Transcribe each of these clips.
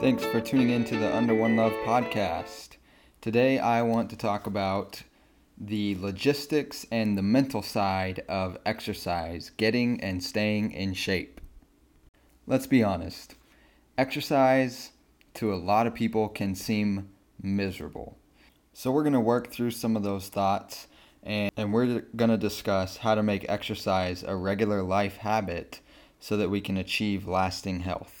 Thanks for tuning in to the Under One Love podcast. Today I want to talk about the logistics and the mental side of exercise, getting and staying in shape. Let's be honest, exercise to a lot of people can seem miserable. So we're going to work through some of those thoughts and, and we're going to discuss how to make exercise a regular life habit so that we can achieve lasting health.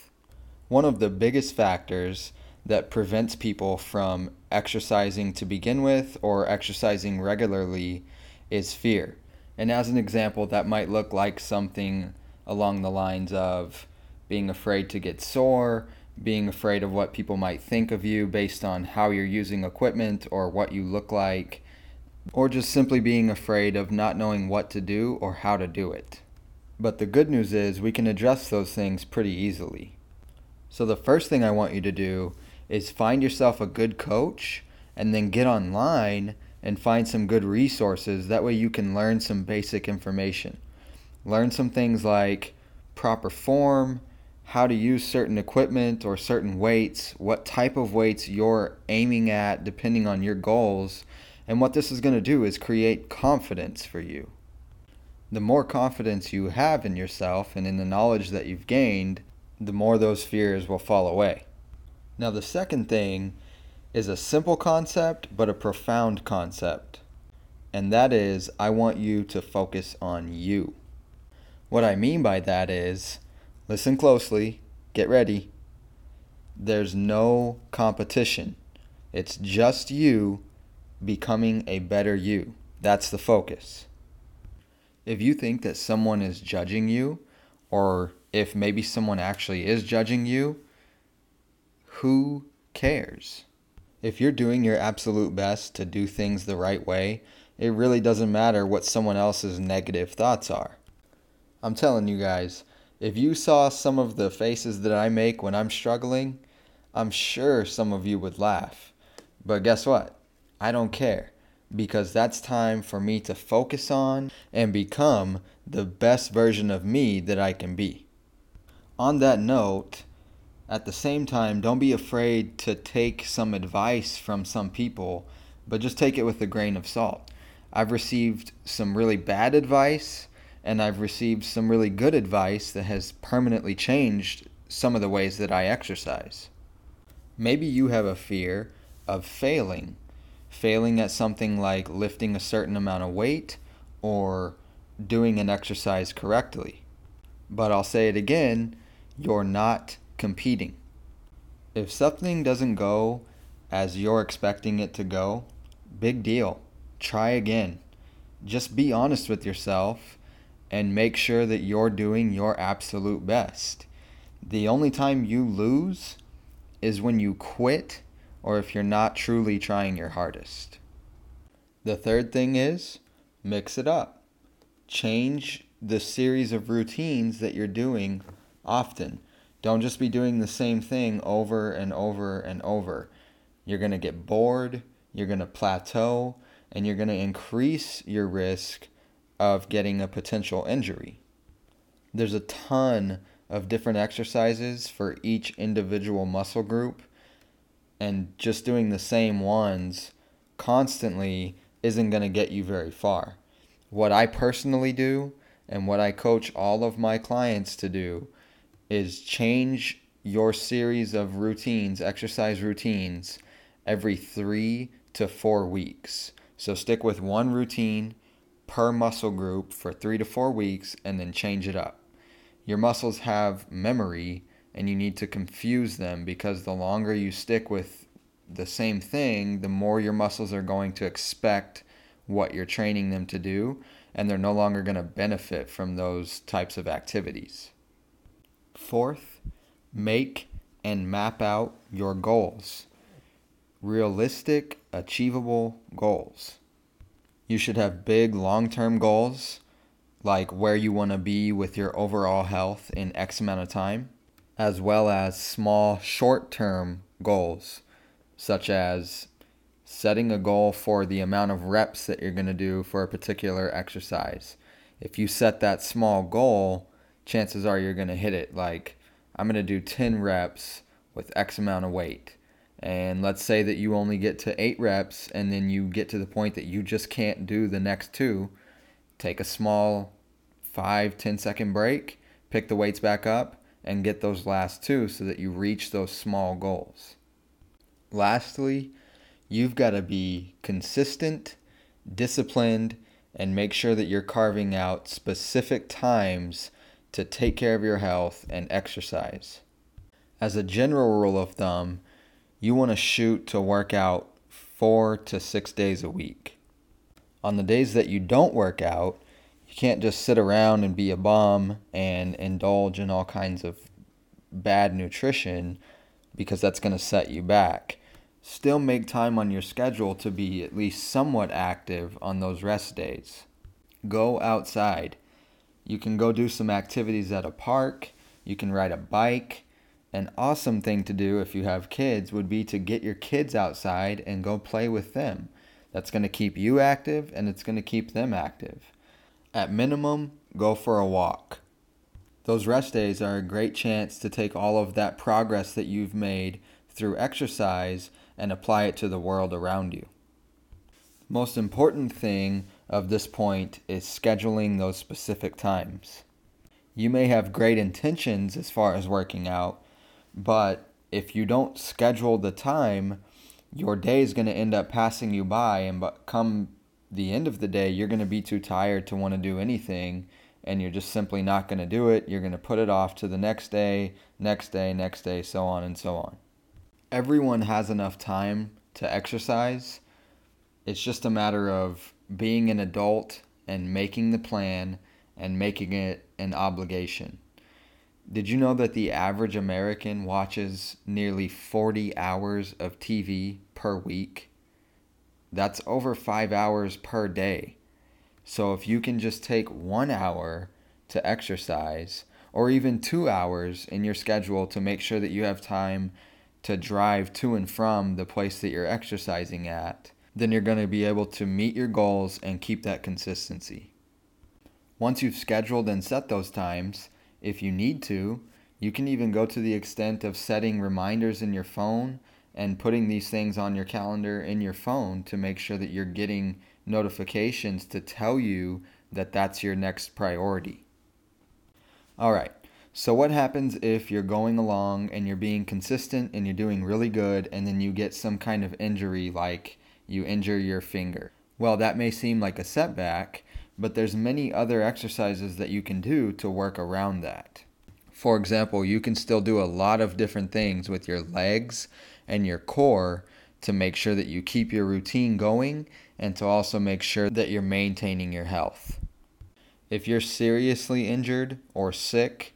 One of the biggest factors that prevents people from exercising to begin with or exercising regularly is fear. And as an example, that might look like something along the lines of being afraid to get sore, being afraid of what people might think of you based on how you're using equipment or what you look like, or just simply being afraid of not knowing what to do or how to do it. But the good news is we can address those things pretty easily. So, the first thing I want you to do is find yourself a good coach and then get online and find some good resources. That way, you can learn some basic information. Learn some things like proper form, how to use certain equipment or certain weights, what type of weights you're aiming at depending on your goals. And what this is going to do is create confidence for you. The more confidence you have in yourself and in the knowledge that you've gained, the more those fears will fall away. Now, the second thing is a simple concept, but a profound concept. And that is, I want you to focus on you. What I mean by that is, Listen closely. Get ready. There's no competition. It's just you becoming a better you. That's the focus. If you think that someone is judging you, or if maybe someone actually is judging you, who cares? If you're doing your absolute best to do things the right way, it really doesn't matter what someone else's negative thoughts are. I'm telling you guys, if you saw some of the faces that I make when I'm struggling, I'm sure some of you would laugh. But guess what? I don't care because that's time for me to focus on and become the best version of me that I can be. On that note, at the same time, don't be afraid to take some advice from some people, but just take it with a grain of salt. I've received some really bad advice and I've received some really good advice that has permanently changed some of the ways that I exercise. Maybe you have a fear of failing, failing at something like lifting a certain amount of weight or doing an exercise correctly. But I'll say it again you're not competing. If something doesn't go as you're expecting it to go, big deal. Try again. Just be honest with yourself and make sure that you're doing your absolute best. The only time you lose is when you quit or if you're not truly trying your hardest. The third thing is mix it up. Change the series of routines that you're doing often. Don't just be doing the same thing over and over and over. You're going to get bored, you're going to plateau, and you're going to increase your risk of getting a potential injury. There's a ton of different exercises for each individual muscle group, and just doing the same ones constantly isn't going to get you very far. What I personally do and what I coach all of my clients to do is change your series of routines, exercise routines, every three to four weeks. So stick with one routine per muscle group for three to four weeks and then change it up. Your muscles have memory and you need to confuse them because the longer you stick with the same thing, the more your muscles are going to expect what you're training them to do and they're no longer going to benefit from those types of activities. Fourth, make and map out your goals. Realistic, achievable goals. You should have big long term goals, like where you want to be with your overall health in X amount of time, as well as small short term goals, such as setting a goal for the amount of reps that you're going to do for a particular exercise. If you set that small goal, chances are you're going to hit it. Like, I'm going to do 10 reps with X amount of weight. And let's say that you only get to eight reps and then you get to the point that you just can't do the next two. Take a small five, ten second break, pick the weights back up, and get those last two so that you reach those small goals. Lastly, you've got to be consistent, disciplined, and make sure that you're carving out specific times to take care of your health and exercise. As a general rule of thumb, you want to shoot to work out four to six days a week. On the days that you don't work out, you can't just sit around and be a bum and indulge in all kinds of bad nutrition because that's going to set you back. Still make time on your schedule to be at least somewhat active on those rest days. Go outside. You can go do some activities at a park. You can ride a bike. An awesome thing to do if you have kids would be to get your kids outside and go play with them. That's going to keep you active and it's going to keep them active. At minimum, go for a walk. Those rest days are a great chance to take all of that progress that you've made through exercise and apply it to the world around you. Most important thing of this point is scheduling those specific times. You may have great intentions as far as working out, but if you don't schedule the time, your day is going to end up passing you by and but come the end of the day, you're going to be too tired to want to do anything and you're just simply not going to do it. You're going to put it off to the next day, next day, next day, so on and so on. Everyone has enough time to exercise. It's just a matter of being an adult and making the plan and making it an obligation. Did you know that the average American watches nearly 40 hours of TV per week? that's over five hours per day. So if you can just take one hour to exercise, or even two hours in your schedule to make sure that you have time to drive to and from the place that you're exercising at, then you're going to be able to meet your goals and keep that consistency. Once you've scheduled and set those times, if you need to, you can even go to the extent of setting reminders in your phone and putting these things on your calendar in your phone to make sure that you're getting notifications to tell you that that's your next priority. All right. So, what happens if you're going along and you're being consistent and you're doing really good, and then you get some kind of injury like you injure your finger? Well, that may seem like a setback, but there's many other exercises that you can do to work around that. For example, you can still do a lot of different things with your legs and your core to make sure that you keep your routine going and to also make sure that you're maintaining your health. If you're seriously injured or sick,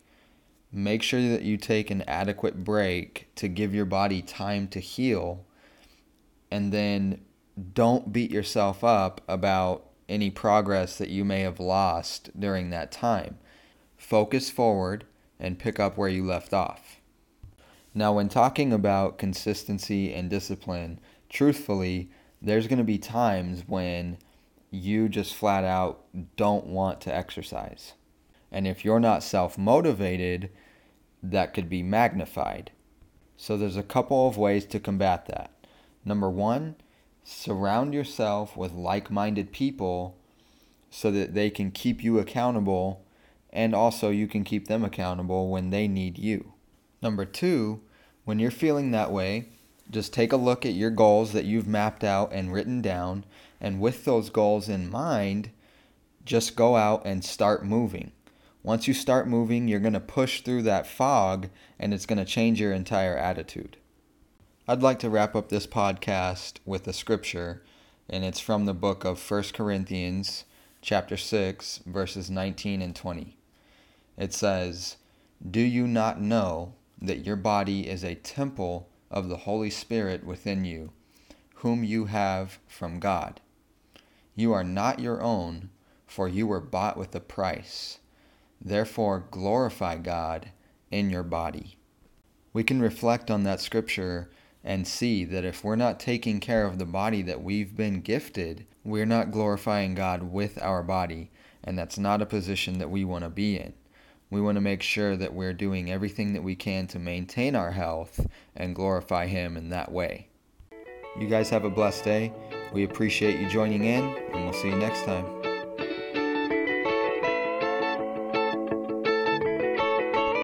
make sure that you take an adequate break to give your body time to heal and then don't beat yourself up about any progress that you may have lost during that time. Focus forward and pick up where you left off. Now, when talking about consistency and discipline, truthfully, there's going to be times when you just flat out don't want to exercise. And if you're not self motivated, that could be magnified. So, there's a couple of ways to combat that. Number one, surround yourself with like minded people so that they can keep you accountable and also you can keep them accountable when they need you. Number two, when you're feeling that way, just take a look at your goals that you've mapped out and written down. And with those goals in mind, just go out and start moving. Once you start moving, you're going to push through that fog and it's going to change your entire attitude. I'd like to wrap up this podcast with a scripture, and it's from the book of 1 Corinthians, chapter 6, verses 19 and 20. It says, Do you not know that your body is a temple of the Holy Spirit within you, whom you have from God? You are not your own, for you were bought with a price. Therefore, glorify God in your body. We can reflect on that scripture and see that if we're not taking care of the body that we've been gifted, we're not glorifying God with our body, and that's not a position that we want to be in. We want to make sure that we're doing everything that we can to maintain our health and glorify Him in that way. You guys have a blessed day. We appreciate you joining in, and we'll see you next time.